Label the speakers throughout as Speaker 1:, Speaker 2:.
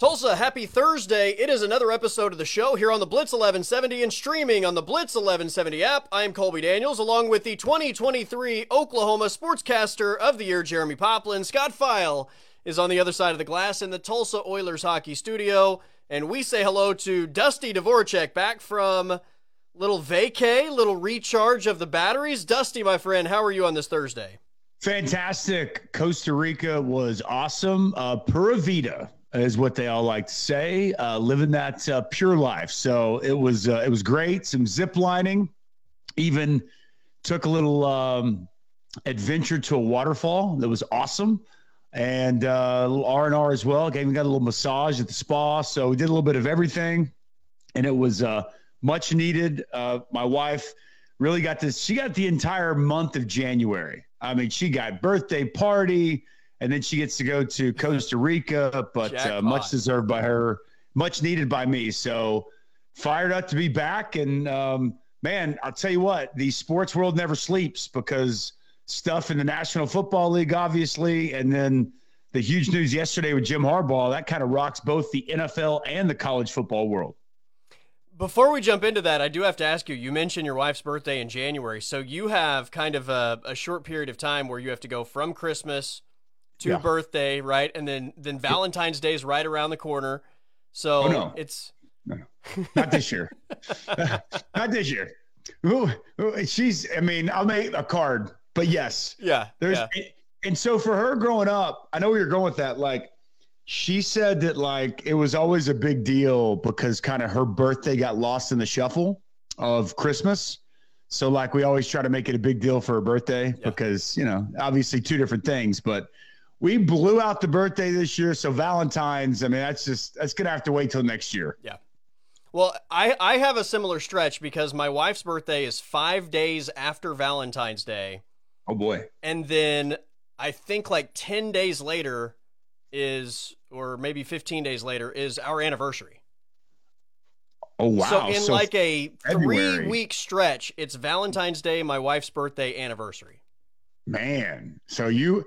Speaker 1: Tulsa, happy Thursday. It is another episode of the show here on the Blitz 1170 and streaming on the Blitz 1170 app. I'm Colby Daniels, along with the 2023 Oklahoma Sportscaster of the Year, Jeremy Poplin. Scott File is on the other side of the glass in the Tulsa Oilers hockey studio. And we say hello to Dusty Dvoracek back from little vacay, little recharge of the batteries. Dusty, my friend, how are you on this Thursday?
Speaker 2: Fantastic. Costa Rica was awesome. Uh, Pura Vida is what they all like to say. Uh, living that uh, pure life. So it was uh, it was great. Some zip lining, even took a little um, adventure to a waterfall that was awesome, and uh, a little R and R as well. Again, got a little massage at the spa. So we did a little bit of everything, and it was uh, much needed. Uh, my wife really got this. She got the entire month of January. I mean, she got birthday party and then she gets to go to Costa Rica, but uh, much deserved by her, much needed by me. So fired up to be back. And um, man, I'll tell you what, the sports world never sleeps because stuff in the National Football League, obviously, and then the huge news yesterday with Jim Harbaugh that kind of rocks both the NFL and the college football world.
Speaker 1: Before we jump into that, I do have to ask you. You mentioned your wife's birthday in January, so you have kind of a, a short period of time where you have to go from Christmas to yeah. birthday, right? And then then Valentine's Day is right around the corner. So
Speaker 2: oh, no.
Speaker 1: it's
Speaker 2: no, no. not this year. not this year. Ooh, ooh, she's. I mean, I'll make a card, but yes,
Speaker 1: yeah.
Speaker 2: There's
Speaker 1: yeah.
Speaker 2: and so for her growing up, I know where you're going with that. Like she said that like it was always a big deal because kind of her birthday got lost in the shuffle of Christmas. So like we always try to make it a big deal for her birthday yeah. because you know obviously two different things, but we blew out the birthday this year. So Valentine's, I mean, that's just that's gonna have to wait till next year.
Speaker 1: Yeah. Well, I I have a similar stretch because my wife's birthday is five days after Valentine's Day.
Speaker 2: Oh boy.
Speaker 1: And then I think like ten days later is, or maybe fifteen days later is our anniversary.
Speaker 2: Oh wow!
Speaker 1: So in so like a three week stretch, it's Valentine's Day, my wife's birthday, anniversary.
Speaker 2: Man, so you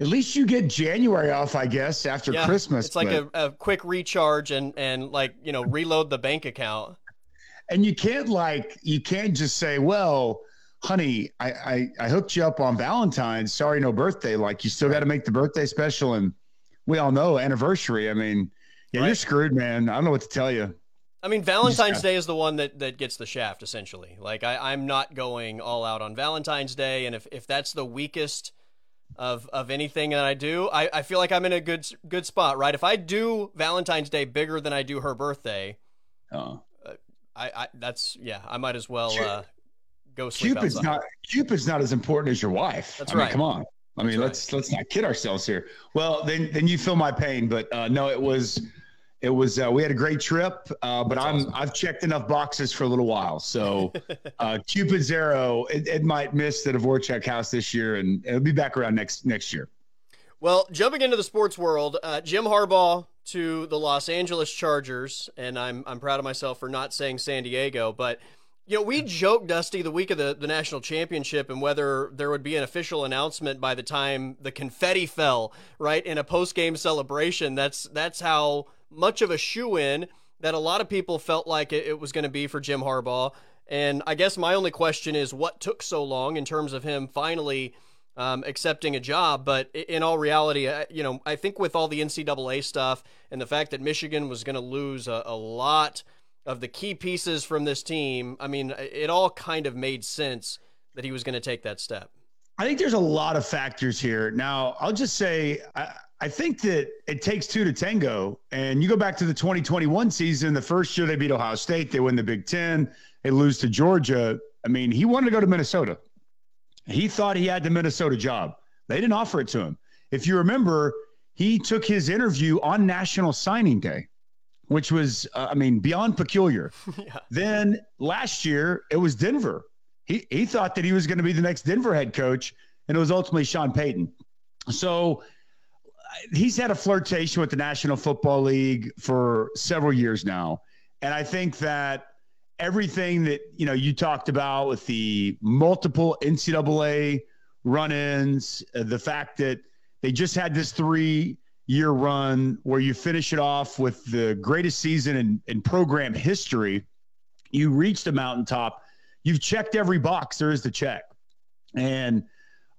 Speaker 2: at least you get January off, I guess, after yeah, Christmas.
Speaker 1: It's like a, a quick recharge and and like you know reload the bank account.
Speaker 2: And you can't like you can't just say, well, honey, I I, I hooked you up on Valentine's. Sorry, no birthday. Like you still got to make the birthday special, and we all know anniversary. I mean, yeah, right. you're screwed, man. I don't know what to tell you.
Speaker 1: I mean, Valentine's Day is the one that, that gets the shaft, essentially. Like, I, I'm not going all out on Valentine's Day. And if, if that's the weakest of of anything that I do. I, I feel like I'm in a good good spot, right? If I do Valentine's Day bigger than I do her birthday, oh. Uh, I, I that's yeah, I might as well uh, go sleep
Speaker 2: Cupid's
Speaker 1: outside.
Speaker 2: not Cupid's not as important as your wife.
Speaker 1: That's
Speaker 2: I
Speaker 1: right.
Speaker 2: Mean, come on. I mean, let's let's not kid ourselves here. Well, then then you feel my pain, but uh, no, it was it was uh, we had a great trip, uh, but That's I'm awesome. I've checked enough boxes for a little while. So uh, Cupid Zero, it, it, might miss the Dvoracek house this year, and it'll be back around next next year.
Speaker 1: Well, jumping into the sports world, uh, Jim Harbaugh to the Los Angeles Chargers, and I'm I'm proud of myself for not saying San Diego, but you know, we joked, Dusty, the week of the, the national championship and whether there would be an official announcement by the time the confetti fell, right, in a post game celebration. That's that's how much of a shoe in that a lot of people felt like it, it was going to be for Jim Harbaugh. And I guess my only question is what took so long in terms of him finally um, accepting a job. But in all reality, you know, I think with all the NCAA stuff and the fact that Michigan was going to lose a, a lot of the key pieces from this team, I mean, it all kind of made sense that he was going to take that step.
Speaker 2: I think there's a lot of factors here. Now, I'll just say, I, I think that it takes two to tango. And you go back to the 2021 season, the first year they beat Ohio State, they win the Big Ten, they lose to Georgia. I mean, he wanted to go to Minnesota. He thought he had the Minnesota job. They didn't offer it to him. If you remember, he took his interview on National Signing Day, which was, uh, I mean, beyond peculiar. yeah. Then last year, it was Denver. He, he thought that he was going to be the next Denver head coach, and it was ultimately Sean Payton. So, he's had a flirtation with the National Football League for several years now. And I think that everything that, you know, you talked about with the multiple NCAA run ins, uh, the fact that they just had this three year run where you finish it off with the greatest season in, in program history. You reach the mountaintop. You've checked every box there is to check. And,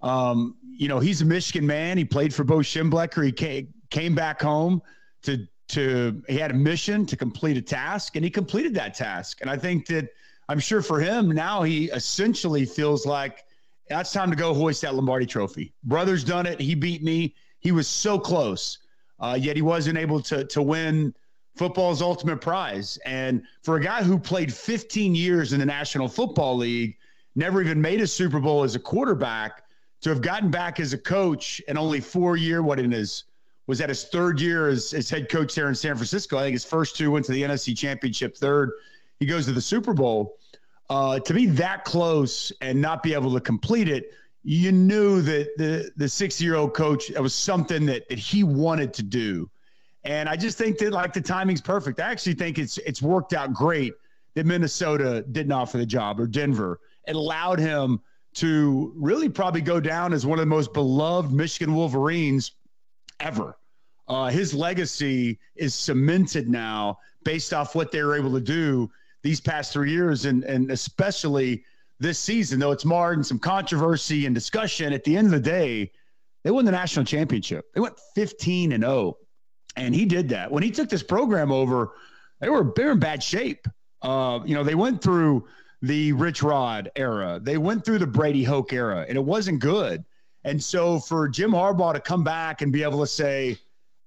Speaker 2: um, you know, he's a Michigan man. He played for Bo Schembechler. He came, came back home to, to, he had a mission to complete a task and he completed that task. And I think that I'm sure for him now he essentially feels like that's time to go hoist that Lombardi trophy. Brother's done it. He beat me. He was so close, uh, yet he wasn't able to to win football's ultimate prize. And for a guy who played 15 years in the National Football League, never even made a Super Bowl as a quarterback, to have gotten back as a coach and only four year, what in his was that his third year as, as head coach there in San Francisco. I think his first two went to the NFC Championship. Third, he goes to the Super Bowl. Uh, to be that close and not be able to complete it you knew that the the six year old coach it was something that, that he wanted to do and i just think that like the timing's perfect i actually think it's it's worked out great that minnesota didn't offer the job or denver it allowed him to really probably go down as one of the most beloved michigan wolverines ever uh, his legacy is cemented now based off what they were able to do these past three years and and especially this season, though it's marred in some controversy and discussion, at the end of the day, they won the national championship. They went 15 and 0. And he did that. When he took this program over, they were, they in bad shape. Uh, you know, they went through the Rich Rod era, they went through the Brady Hoke era, and it wasn't good. And so for Jim Harbaugh to come back and be able to say,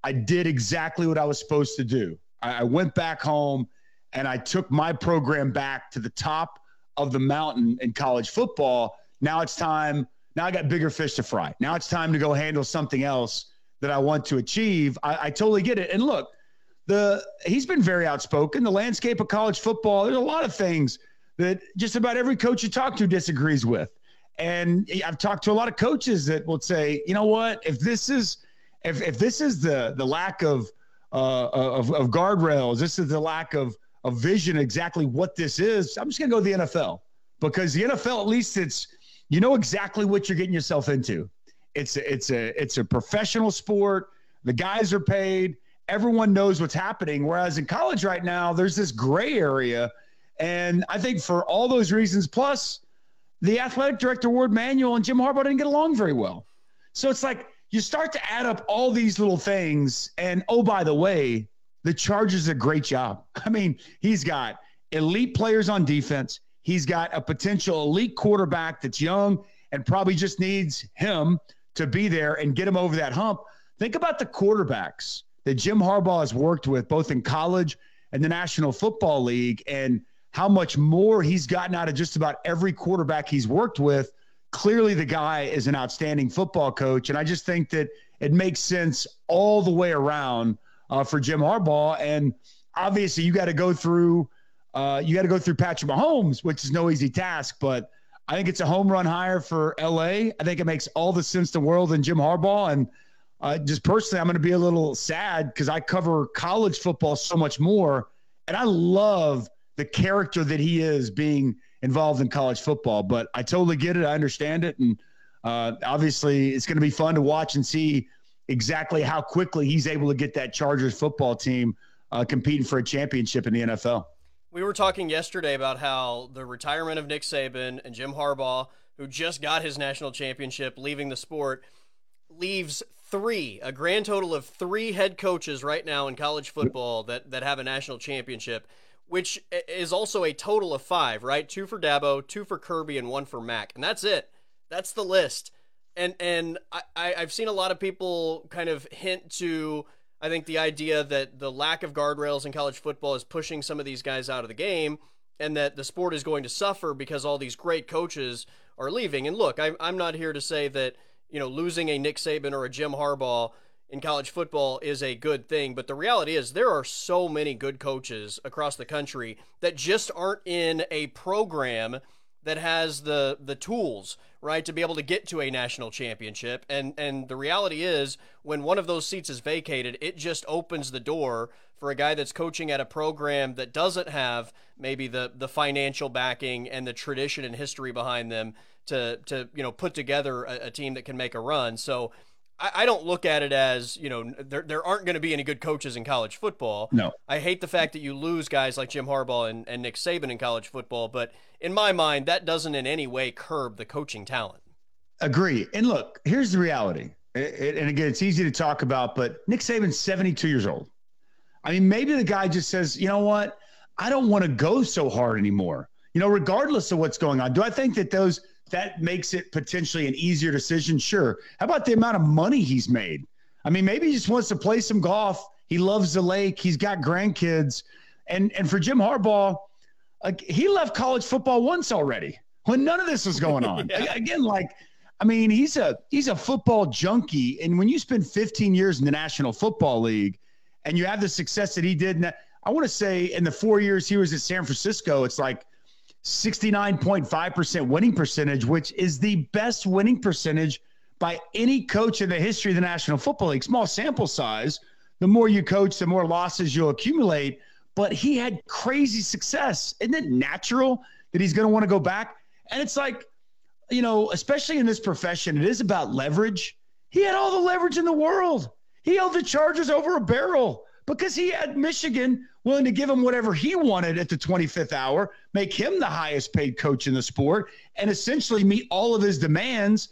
Speaker 2: I did exactly what I was supposed to do. I, I went back home and I took my program back to the top of the mountain in college football. Now it's time. Now I got bigger fish to fry. Now it's time to go handle something else that I want to achieve. I, I totally get it. And look, the he's been very outspoken. The landscape of college football, there's a lot of things that just about every coach you talk to disagrees with. And I've talked to a lot of coaches that will say, you know what, if this is if if this is the the lack of uh, of, of guardrails, this is the lack of a vision exactly what this is, I'm just to go to the NFL because the NFL, at least it's, you know exactly what you're getting yourself into. It's a, it's a, it's a professional sport. The guys are paid. Everyone knows what's happening. Whereas in college right now, there's this gray area. And I think for all those reasons, plus the athletic director, Warde Manuel, and Jim Harbaugh didn't get along very well. So it's like you start to add up all these little things. And oh, by the way, the Chargers a great job. I mean, he's got elite players on defense. He's got a potential elite quarterback that's young and probably just needs him to be there and get him over that hump. Think about the quarterbacks that Jim Harbaugh has worked with, both in college and the National Football League, and how much more he's gotten out of just about every quarterback he's worked with. Clearly, the guy is an outstanding football coach. And I just think that it makes sense all the way around uh, for Jim Harbaugh. And obviously, you got to go through uh, you got to go through Patrick Mahomes, which is no easy task. But I think it's a home run hire for LA. I think it makes all the sense in the world in Jim Harbaugh. And uh, just personally, I'm going to be a little sad because I cover college football so much more, and I love the character that he is being involved in college football. But I totally get it. I understand it, and uh, obviously, it's going to be fun to watch and see exactly how quickly he's able to get that Chargers football team uh, competing for a championship in the NFL.
Speaker 1: We were talking yesterday about how the retirement of Nick Saban and Jim Harbaugh, who just got his national championship, leaving the sport, leaves three, a grand total of three head coaches right now in college football that, that have a national championship, which is also a total of five, right? Two for Dabo, two for Kirby, and one for Mac, And that's it. That's the list and and I, I've seen a lot of people kind of hint to I think the idea that the lack of guardrails in college football is pushing some of these guys out of the game, and that the sport is going to suffer because all these great coaches are leaving. And look, I, I'm not here to say that you know losing a Nick Saban or a Jim Harbaugh in college football is a good thing, but the reality is there are so many good coaches across the country that just aren't in a program that has the the tools right to be able to get to a national championship. And and the reality is when one of those seats is vacated it just opens the door for a guy that's coaching at a program that doesn't have maybe the the financial backing and the tradition and history behind them to to you know put together a, a team that can make a run. So I, I don't look at it as you know there there aren't going to be any good coaches in college football.
Speaker 2: No,
Speaker 1: I hate the fact that you lose guys like Jim Harbaugh and, and Nick Saban in college football, but in my mind, that doesn't in any way curb the coaching talent.
Speaker 2: Agree. And look, here's the reality. It, it, and again, it's easy to talk about, but Nick Saban's 72 years old. I mean, maybe the guy just says, you know what? I don't want to go so hard anymore. You know, regardless of what's going on. Do I think that those that makes it potentially an easier decision? Sure. How about the amount of money he's made? I mean, maybe he just wants to play some golf. He loves the lake. He's got grandkids. And and for Jim Harbaugh, like he left college football once already when none of this was going on. yeah. Again, like I mean, he's a he's a football junkie, and when you spend 15 years in the National Football League, and you have the success that he did, I want to say in the four years he was at San Francisco, it's like 69.5% winning percentage, which is the best winning percentage by any coach in the history of the National Football League. Small sample size. The more you coach, the more losses you'll accumulate. But he had crazy success. Isn't it natural that he's going to want to go back? And it's like, you know, especially in this profession, it is about leverage. He had all the leverage in the world. He held the Chargers over a barrel because he had Michigan willing to give him whatever he wanted at the 25th hour, make him the highest paid coach in the sport, and essentially meet all of his demands.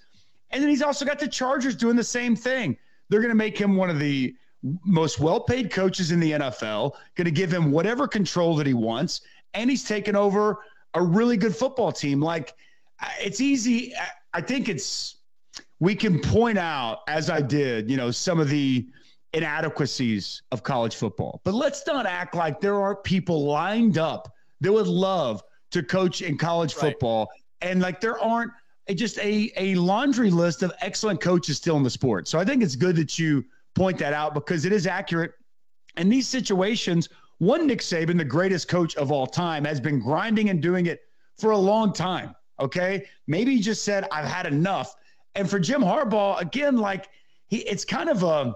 Speaker 2: And then he's also got the Chargers doing the same thing. They're going to make him one of the most well paid coaches in the NFL, going to give him whatever control that he wants. And he's taken over a really good football team. Like, it's easy. I think it's, we can point out, as I did, you know, some of the, inadequacies of college football. But let's not act like there aren't people lined up that would love to coach in college football. And like there aren't just a, a laundry list of excellent coaches still in the sport. So I think it's good that you point that out because it is accurate. In these situations, one Nick Saban, the greatest coach of all time, has been grinding and doing it for a long time. Okay. Maybe he just said, I've had enough. And for Jim Harbaugh, again, like he, it's kind of a,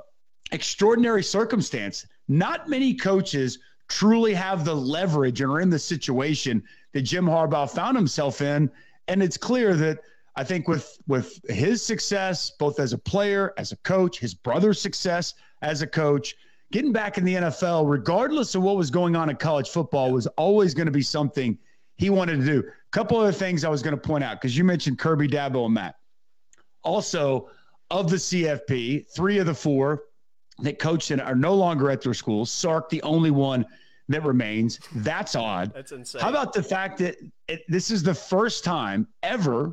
Speaker 2: extraordinary circumstance. Not many coaches truly have the leverage and are in the situation that Jim Harbaugh found himself in. And it's clear that I think with with his success, both as a player, as a coach, his brother's success as a coach, getting back in the NFL, regardless of what was going on in college football, was always going to be something he wanted to do. A couple other things I was going to point out because you mentioned Kirby Dabo and Matt. Also, of the CFP, three of the four that coached and are no longer at their schools. Sark, the only one that remains. That's odd.
Speaker 1: That's insane.
Speaker 2: How about the fact that it, this is the first time ever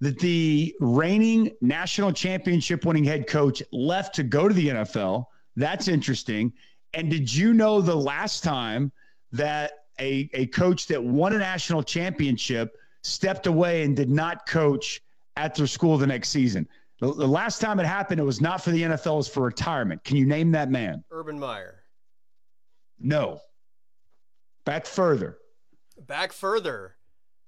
Speaker 2: that the reigning national championship winning head coach left to go to the NFL? That's interesting. And did you know the last time that a, a coach that won a national championship stepped away and did not coach at their school the next season? The, the last time it happened, it was not for the NFL, it was for retirement. Can you name that man?
Speaker 1: Urban Meyer.
Speaker 2: No. Back further.
Speaker 1: Back further.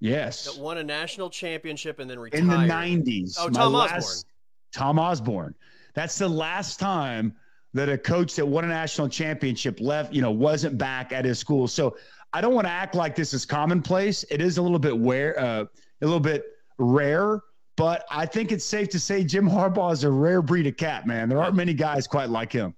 Speaker 2: Yes.
Speaker 1: That won a national championship and then retired.
Speaker 2: In the 90s.
Speaker 1: Oh, Tom last, Osborne.
Speaker 2: Tom Osborne. That's the last time that a coach that won a national championship left, you know, wasn't back at his school. So I don't want to act like this is commonplace. It is a little bit where uh, a little bit rare but I think it's safe to say Jim Harbaugh is a rare breed of cat, man. There aren't many guys quite like him.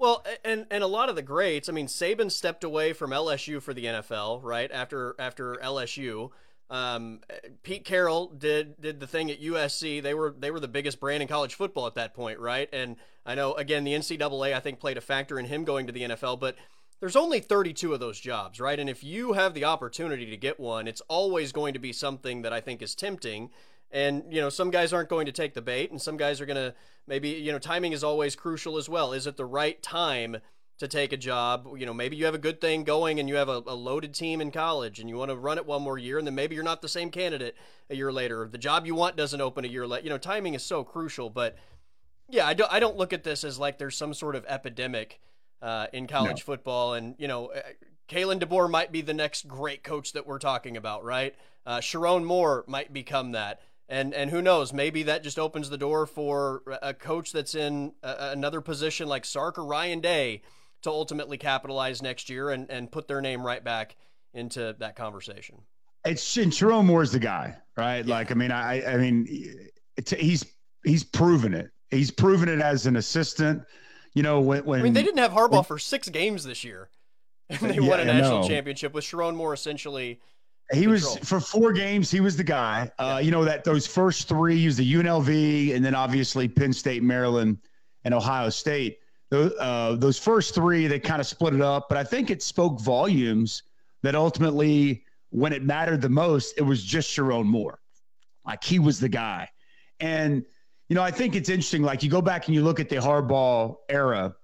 Speaker 1: Well, and and a lot of the greats. I mean, Saban stepped away from LSU for the NFL, right after after LSU. Um, Pete Carroll did did the thing at USC. They were they were the biggest brand in college football at that point, right? And I know again the NCAA I think played a factor in him going to the NFL, but there's only 32 of those jobs, right? And if you have the opportunity to get one, it's always going to be something that I think is tempting. And, you know, some guys aren't going to take the bait, and some guys are going to maybe, you know, timing is always crucial as well. Is it the right time to take a job? You know, maybe you have a good thing going and you have a, a loaded team in college and you want to run it one more year, and then maybe you're not the same candidate a year later. The job you want doesn't open a year later. You know, timing is so crucial. But yeah, I don't, I don't look at this as like there's some sort of epidemic uh, in college no. football. And, you know, uh, Kalen DeBoer might be the next great coach that we're talking about, right? Uh, Sherrone Moore might become that and and who knows maybe that just opens the door for a coach that's in a, another position like Sark or Ryan Day to ultimately capitalize next year and and put their name right back into that conversation.
Speaker 2: It's and Sherrone Moore's the guy, right? Yeah. Like I mean, I I mean, he's he's proven it. He's proven it as an assistant. You know, when, when
Speaker 1: I mean, they didn't have Harbaugh when, for six games this year, and they yeah, won a national championship with Sherrone Moore essentially.
Speaker 2: He was for four games. He was the guy. Uh, You know that those first three, he was the UNLV, and then obviously Penn State, Maryland, and Ohio State. Those, uh, those first three, they kind of split it up, but I think it spoke volumes that ultimately, when it mattered the most, it was just Sherrone Moore. Like he was the guy, and you know, I think it's interesting. Like you go back and you look at the Harbaugh era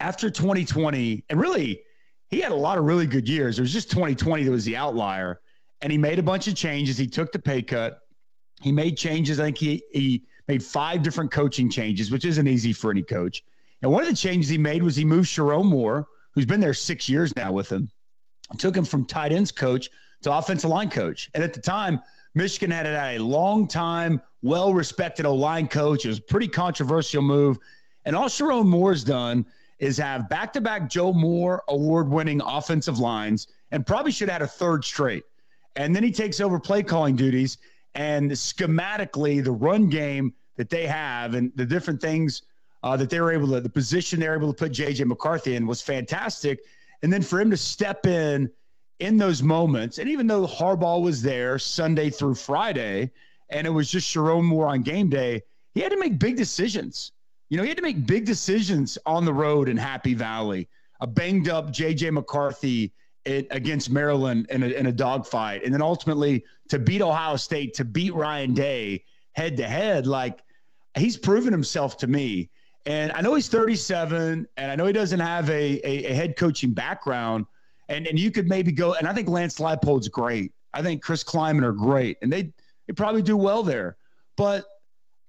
Speaker 2: after 2020, and really, he had a lot of really good years. It was just 2020 that was the outlier, and he made a bunch of changes. He took the pay cut. He made changes. I think he he made five different coaching changes, which isn't easy for any coach. And one of the changes he made was he moved Sherrone Moore, who's been there six years now with him, took him from tight ends coach to offensive line coach. And at the time, Michigan had had a long time, well respected O line coach. It was a pretty controversial move. And all Sherrone Moore's done is have back to back Joe Moore award winning offensive lines and probably should have had a third straight. And then he takes over play calling duties. And schematically, the run game that they have and the different things uh, that they were able to, the position they were able to put JJ McCarthy in was fantastic. And then for him to step in in those moments, and even though Harbaugh was there Sunday through Friday, and it was just Sherrone Moore on game day, he had to make big decisions. You know, he had to make big decisions on the road in Happy Valley. A banged up JJ McCarthy it, against Maryland in a, in a dogfight, and then ultimately to beat Ohio State, to beat Ryan Day head to head. Like he's proven himself to me. And I know he's 37, and I know he doesn't have a, a, a head coaching background, and and you could maybe go. And I think Lance Leipold's great. I think Chris Klieman are great, and they they probably do well there. But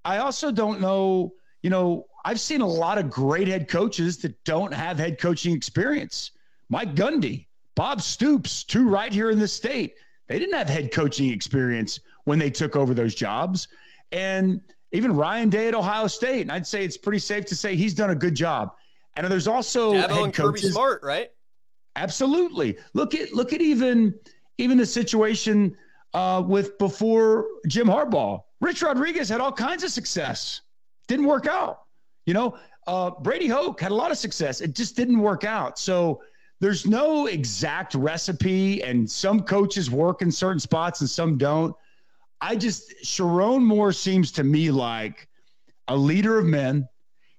Speaker 2: I also don't know. You know, I've seen a lot of great head coaches that don't have head coaching experience. Mike Gundy, Bob Stoops, two right here in the state. They didn't have head coaching experience when they took over those jobs. And even Ryan Day at Ohio State, and I'd say it's pretty safe to say he's done a good job. And there's also
Speaker 1: Dabo head and coaches. Kirby Smart, right?
Speaker 2: Absolutely. Look at look at even even the situation uh, with before Jim Harbaugh. Rich Rodriguez had all kinds of success. Didn't work out. You know, uh, Brady Hoke had a lot of success. It just didn't work out. So there's no exact recipe, and some coaches work in certain spots and some don't. I just Sherrone Moore seems to me like a leader of men.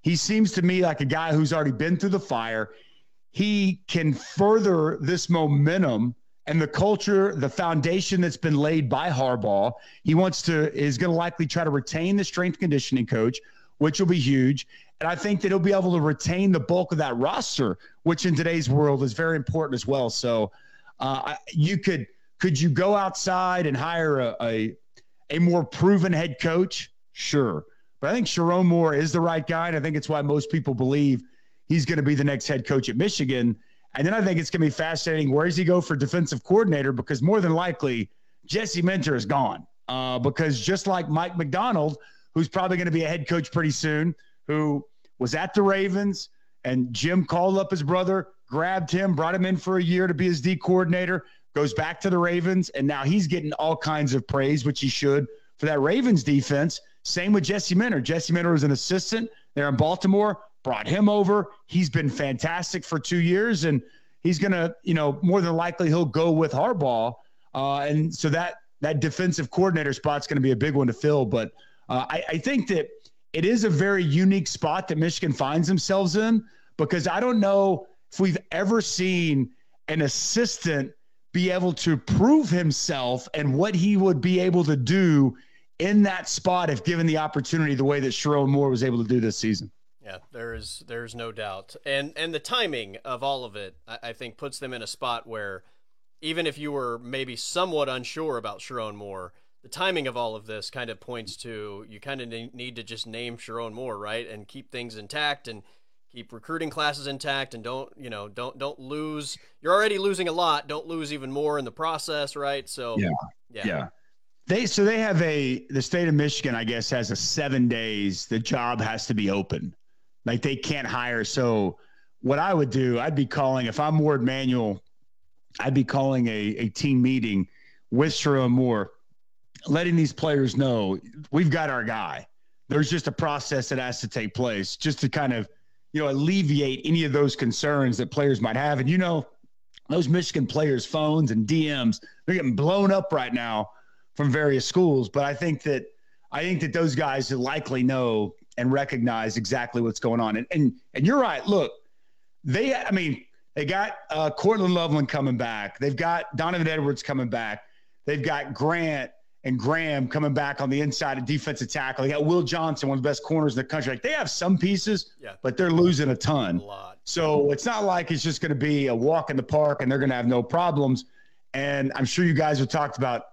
Speaker 2: He seems to me like a guy who's already been through the fire he can further this momentum and the culture, the foundation that's been laid by Harbaugh. He wants to is going to likely try to retain the strength conditioning coach, which will be huge. And I think that he'll be able to retain the bulk of that roster, which in today's world is very important as well. So uh, you could could you go outside and hire a, a a more proven head coach? Sure. But I think Sherrone Moore is the right guy. And I think it's why most people believe he's going to be the next head coach at Michigan. And then I think it's going to be fascinating. Where does he go for defensive coordinator? Because more than likely, Jesse Minter is gone. Uh, because just like Mike Macdonald, who's probably going to be a head coach pretty soon, who was at the Ravens, and Jim called up his brother, grabbed him, brought him in for a year to be his D coordinator, goes back to the Ravens, and now he's getting all kinds of praise, which he should for that Ravens defense. Same with Jesse Minter. Jesse Minter was an assistant there in Baltimore, brought him over. He's been fantastic for two years, and he's going to, you know, more than likely he'll go with Harbaugh. Uh, and so that that defensive coordinator spot's going to be a big one to fill. But uh, I, I think that it is a very unique spot that Michigan finds themselves in because I don't know if we've ever seen an assistant be able to prove himself and what he would be able to do in that spot if given the opportunity the way that Sherrone Moore was able to do this season.
Speaker 1: Yeah, there is there's no doubt, and and the timing of all of it, I, I, think, puts them in a spot where, even if you were maybe somewhat unsure about Sherrone Moore, the timing of all of this kind of points to you kind of need to just name Sherrone Moore, right, and keep things intact and keep recruiting classes intact, and don't you know don't don't lose. You're already losing a lot. Don't lose even more in the process, right? So
Speaker 2: yeah, yeah. yeah. They so they have a the state of Michigan, I guess, has a seven days. The job has to be open like they can't hire. So what I would do, I'd be calling if I'm Warde Manuel, I'd be calling a, a team meeting with Sherrone Moore, letting these players know we've got our guy. there's just a process that has to take place just to kind of, you know, alleviate any of those concerns that players might have. And you know, those Michigan players' phones and DMs, they're getting blown up right now from various schools. But I think that I think that those guys likely know and recognize exactly what's going on. And and and you're right. Look, they I mean, they got uh Colston Loveland coming back. They've got Donovan Edwards coming back. They've got Grant and Graham coming back on the inside of defensive tackle. They got Will Johnson, one of the best corners in the country. Like they have some pieces, yeah. but they're losing a ton. A so it's not like it's just going to be a walk in the park and they're going to have no problems. And I'm sure you guys have talked about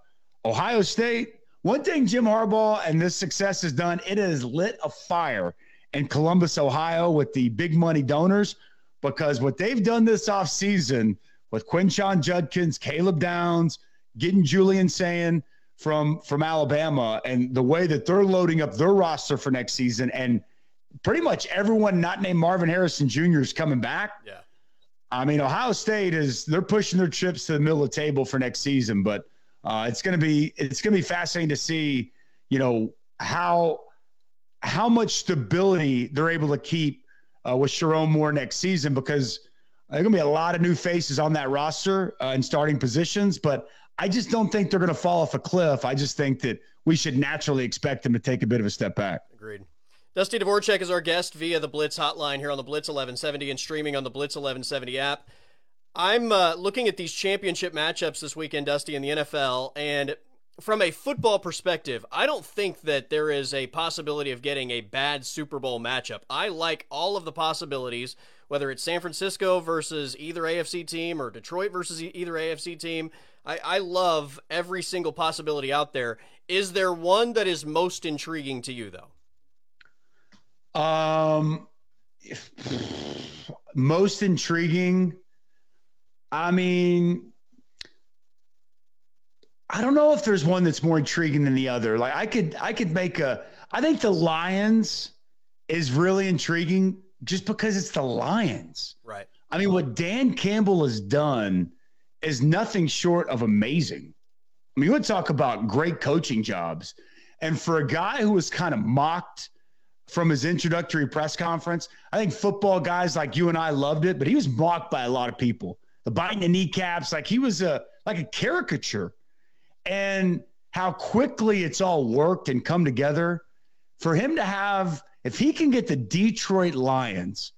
Speaker 2: Ohio State. One thing Jim Harbaugh and this success has done, it has lit a fire in Columbus, Ohio with the big money donors because what they've done this offseason with Quinshon Judkins, Caleb Downs, getting Julian Sayin – from from Alabama and the way that they're loading up their roster for next season and pretty much everyone not named Marvin Harrison Jr. is coming back.
Speaker 1: Yeah.
Speaker 2: I mean, Ohio State is they're pushing their chips to the middle of the table for next season, but uh, it's gonna be it's gonna be fascinating to see, you know, how how much stability they're able to keep uh, with Sherrone Moore next season because there's gonna be a lot of new faces on that roster uh, in starting positions, but I just don't think they're going to fall off a cliff. I just think that we should naturally expect them to take a bit of a step back.
Speaker 1: Agreed. Dusty Dvoracek is our guest via the Blitz hotline here on the Blitz 1170 and streaming on the Blitz 1170 app. I'm uh, looking at these championship matchups this weekend, Dusty, in the NFL, and from a football perspective, I don't think that there is a possibility of getting a bad Super Bowl matchup. I like all of the possibilities, whether it's San Francisco versus either AFC team or Detroit versus either AFC team. I, I love every single possibility out there. Is there one that is most intriguing to you, though?
Speaker 2: Um, most intriguing. I mean, I don't know if there's one that's more intriguing than the other. Like I could, I could make a. I think the Lions is really intriguing just because it's the Lions.
Speaker 1: Right.
Speaker 2: I mean, what Dan Campbell has done is nothing short of amazing. I mean, you would talk about great coaching jobs. And for a guy who was kind of mocked from his introductory press conference, I think football guys like you and I loved it, but he was mocked by a lot of people. The biting the kneecaps, like he was a like a caricature. And how quickly it's all worked and come together for him to have, if he can get the Detroit Lions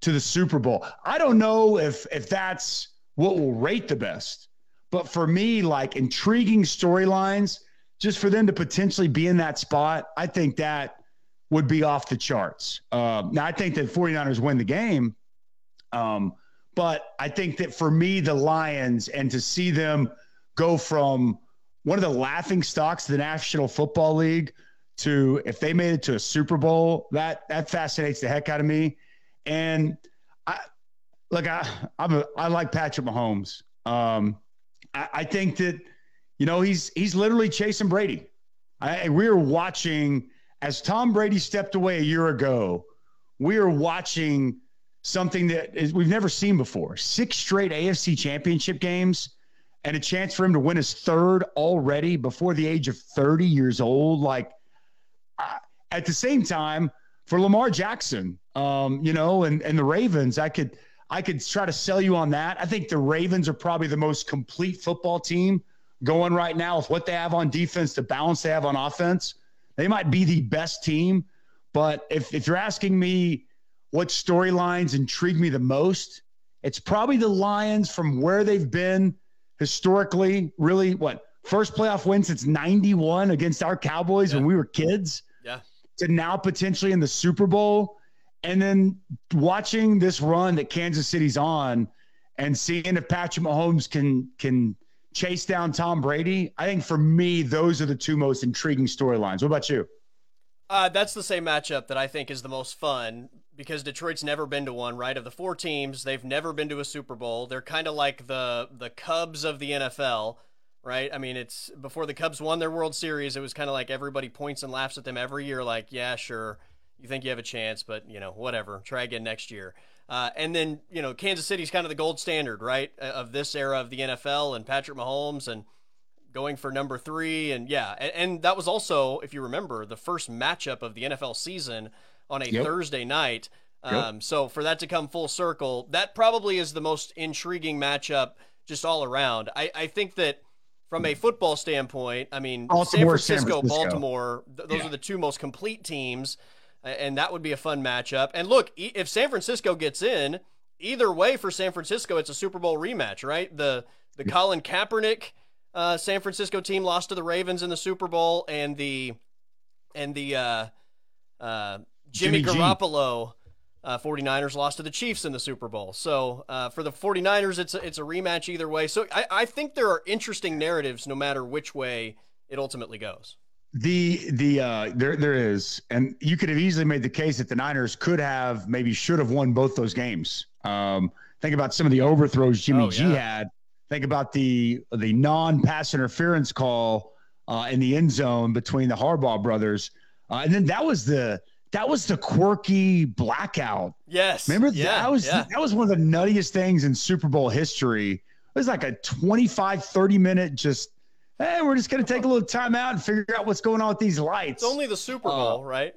Speaker 2: to the Super Bowl, I don't know if if that's what will rate the best. But for me, like intriguing storylines, just for them to potentially be in that spot, I think that would be off the charts. Uh, now, I think that 49ers win the game. Um, but I think that for me, the Lions, and to see them go from one of the laughing stocks of the National Football League to if they made it to a Super Bowl, that that fascinates the heck out of me. And I, look, I I'm a, I like Patrick Mahomes. Um, I, I, think that you know he's he's literally chasing Brady. I, we are watching as Tom Brady stepped away a year ago. We are watching something that is, we've never seen before: six straight AFC Championship games, and a chance for him to win his third already before the age of 30 years old. Like at the same time, for Lamar Jackson, um, you know, and and the Ravens, I could I could try to sell you on that. I think the Ravens are probably the most complete football team going right now with what they have on defense, the balance they have on offense. They might be the best team. But if, if you're asking me what storylines intrigue me the most, it's probably the Lions from where they've been historically. Really, what first playoff win since 91 against our Cowboys yeah. when we were kids?
Speaker 1: Yeah.
Speaker 2: To now potentially in the Super Bowl and then watching this run that Kansas City's on and seeing if Patrick Mahomes can can chase down Tom Brady, I think for me those are the two most intriguing storylines. What about you?
Speaker 1: Uh, that's the same matchup that I think is the most fun because Detroit's never been to one, right? Of the four teams, they've never been to a Super Bowl. They're kind of like the the Cubs of the NFL, right? I mean, it's before the Cubs won their World Series, it was kind of like everybody points and laughs at them every year, like, yeah, sure you think you have a chance, but you know, whatever. Try again next year. Uh, and then you know, Kansas City's kind of the gold standard, right, of this era of the NFL, and Patrick Mahomes and going for number three, and yeah, and, and, that was also, if you remember, the first matchup of the NFL season on a yep. Thursday night. Um, yep. So for that to come full circle, that probably is the most intriguing matchup just all around. I, I think that from a football standpoint, I mean, Baltimore, San, Francisco, San Francisco, Baltimore, th- those yeah. are the two most complete teams, and that would be a fun matchup. And look, if San Francisco gets in, either way for San Francisco, it's a Super Bowl rematch, right? The the Colin Kaepernick uh, San Francisco team lost to the Ravens in the Super Bowl, and the and the uh, uh, Jimmy, Jimmy Garoppolo uh, 49ers lost to the Chiefs in the Super Bowl. So uh, for the 49ers, it's a, it's a rematch either way. So I, I think there are interesting narratives no matter which way it ultimately goes.
Speaker 2: The the uh, there there is, and you could have easily made the case that the Niners could have maybe should have won both those games. Um, think about some of the overthrows Jimmy oh, G had. Think about the the non pass interference call uh, in the end zone between the Harbaugh brothers, uh, and then that was the that was the quirky blackout.
Speaker 1: Yes.
Speaker 2: Remember
Speaker 1: yeah,
Speaker 2: that was
Speaker 1: yeah.
Speaker 2: that was one of the nuttiest things in Super Bowl history. It was like a 25 30 minute just hey, we're just going to take a little time out and figure out what's going on with these lights.
Speaker 1: It's only the Super Bowl, uh, right?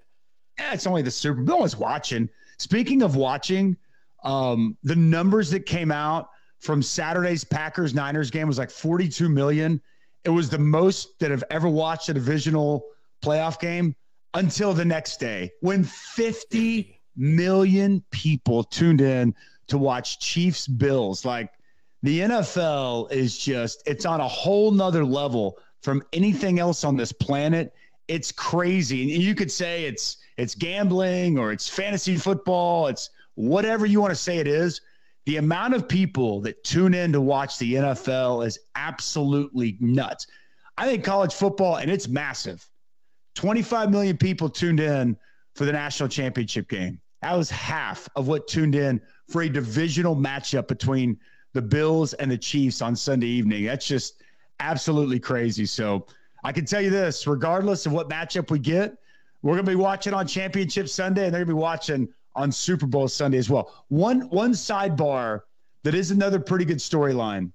Speaker 2: Yeah, it's only the Super Bowl. No one's watching. Speaking of watching, um, the numbers that came out from Saturday's Packers Niners game was like 42 million. It was the most that have ever watched a divisional playoff game until the next day when 50 million people tuned in to watch Chiefs Bills. Like the NFL is just, it's on a whole nother level from anything else on this planet. It's crazy. And you could say it's it's gambling or it's fantasy football, it's whatever you want to say it is. The amount of people that tune in to watch the NFL is absolutely nuts. I think college football, and it's massive. 25 million people tuned in for the national championship game. That was half of what tuned in for a divisional matchup between the Bills and the Chiefs on Sunday evening. That's just absolutely crazy. So I can tell you this regardless of what matchup we get, we're going to be watching on Championship Sunday and they're going to be watching on Super Bowl Sunday as well. One, one sidebar that is another pretty good storyline.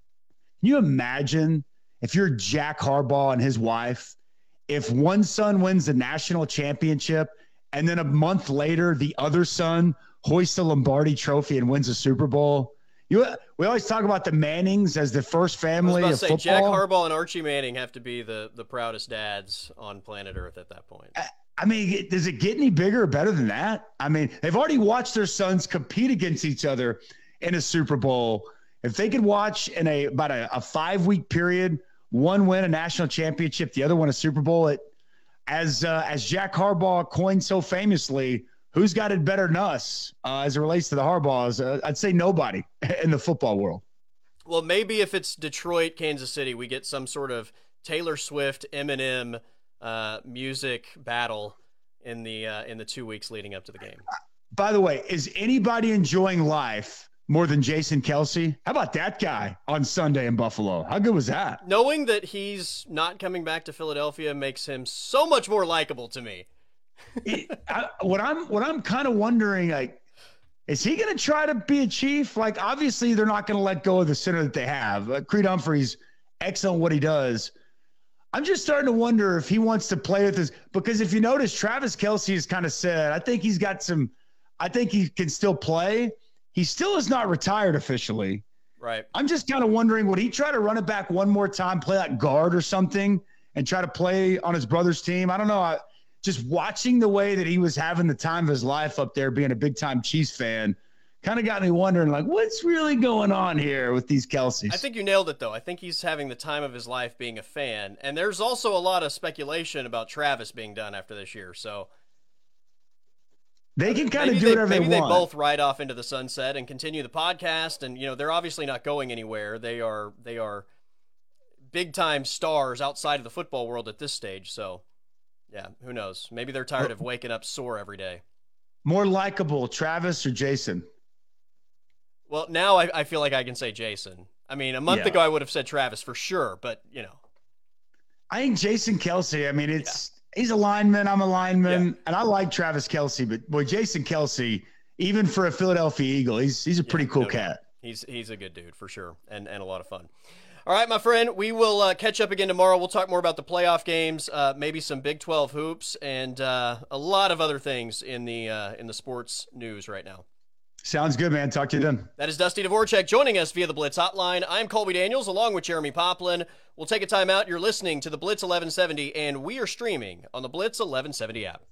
Speaker 2: Can you imagine if you're Jack Harbaugh and his wife if one son wins the national championship and then a month later the other son hoists the Lombardi trophy and wins a Super Bowl. You, we always talk about the Mannings as the first family of say, football.
Speaker 1: Jack Harbaugh and Archie Manning have to be the, the proudest dads on planet Earth at that point.
Speaker 2: I, I mean, does it get any bigger or better than that? I mean, they've already watched their sons compete against each other in a Super Bowl. If they could watch in a about a, a five week period one win a national championship, the other one a Super Bowl. It, as uh, as Jack Harbaugh coined so famously, who's got it better than us uh, as it relates to the Harbaughs? Uh, I'd say nobody in the football world.
Speaker 1: Well, maybe if it's Detroit, Kansas City, we get some sort of Taylor Swift, Eminem uh, music battle in the uh, in the two weeks leading up to the game.
Speaker 2: By the way, is anybody enjoying life more than Jason Kelce? How about that guy on Sunday in Buffalo? How good was that?
Speaker 1: Knowing that he's not coming back to Philadelphia makes him so much more likable to me.
Speaker 2: It, I, what I'm what I'm kind of wondering, like, is he going to try to be a chief? Like, obviously, they're not going to let go of the center that they have. Uh, Creed Humphreys, excellent what he does. I'm just starting to wonder if he wants to play with this because if you notice, Travis Kelce has kind of said, I think he's got some, I think he can still play. He still is not retired officially.
Speaker 1: Right.
Speaker 2: I'm just kind of wondering would he try to run it back one more time, play that guard or something, and try to play on his brother's team? I don't know. I, just watching the way that he was having the time of his life up there, being a big time Chiefs fan, kind of got me wondering, like, what's really going on here with these Kelces?
Speaker 1: I think you nailed it, though. I think he's having the time of his life being a fan. And there's also a lot of speculation about Travis being done after this year. So
Speaker 2: they can kind of do whatever
Speaker 1: they,
Speaker 2: maybe
Speaker 1: they want. Maybe they both ride off into the sunset and continue the podcast. And you know, they're obviously not going anywhere. They are they are big time stars outside of the football world at this stage. So, yeah, who knows? Maybe they're tired of waking up sore every day.
Speaker 2: More likable, Travis or Jason?
Speaker 1: Well, now I, I feel like I can say Jason. I mean, a month yeah. ago I would have said Travis for sure, but you know.
Speaker 2: I think Jason Kelce. I mean, it's he's a lineman. I'm a lineman, yeah. and I like Travis Kelce, but boy, Jason Kelce, even for a Philadelphia Eagle, he's he's a pretty yeah, cool no, cat.
Speaker 1: He's he's a good dude for sure, and and a lot of fun. All right, my friend. We will uh, catch up again tomorrow. We'll talk more about the playoff games, uh, maybe some Big Twelve hoops, and uh, a lot of other things in the uh, in the sports news right now.
Speaker 2: Sounds good, man. Talk to you then.
Speaker 1: That is Dusty Dvoracek joining us via the Blitz Hotline. I'm Colby Daniels along with Jeremy Poplin. We'll take a time out. You're listening to the Blitz 1170, and we are streaming on the Blitz 1170 app.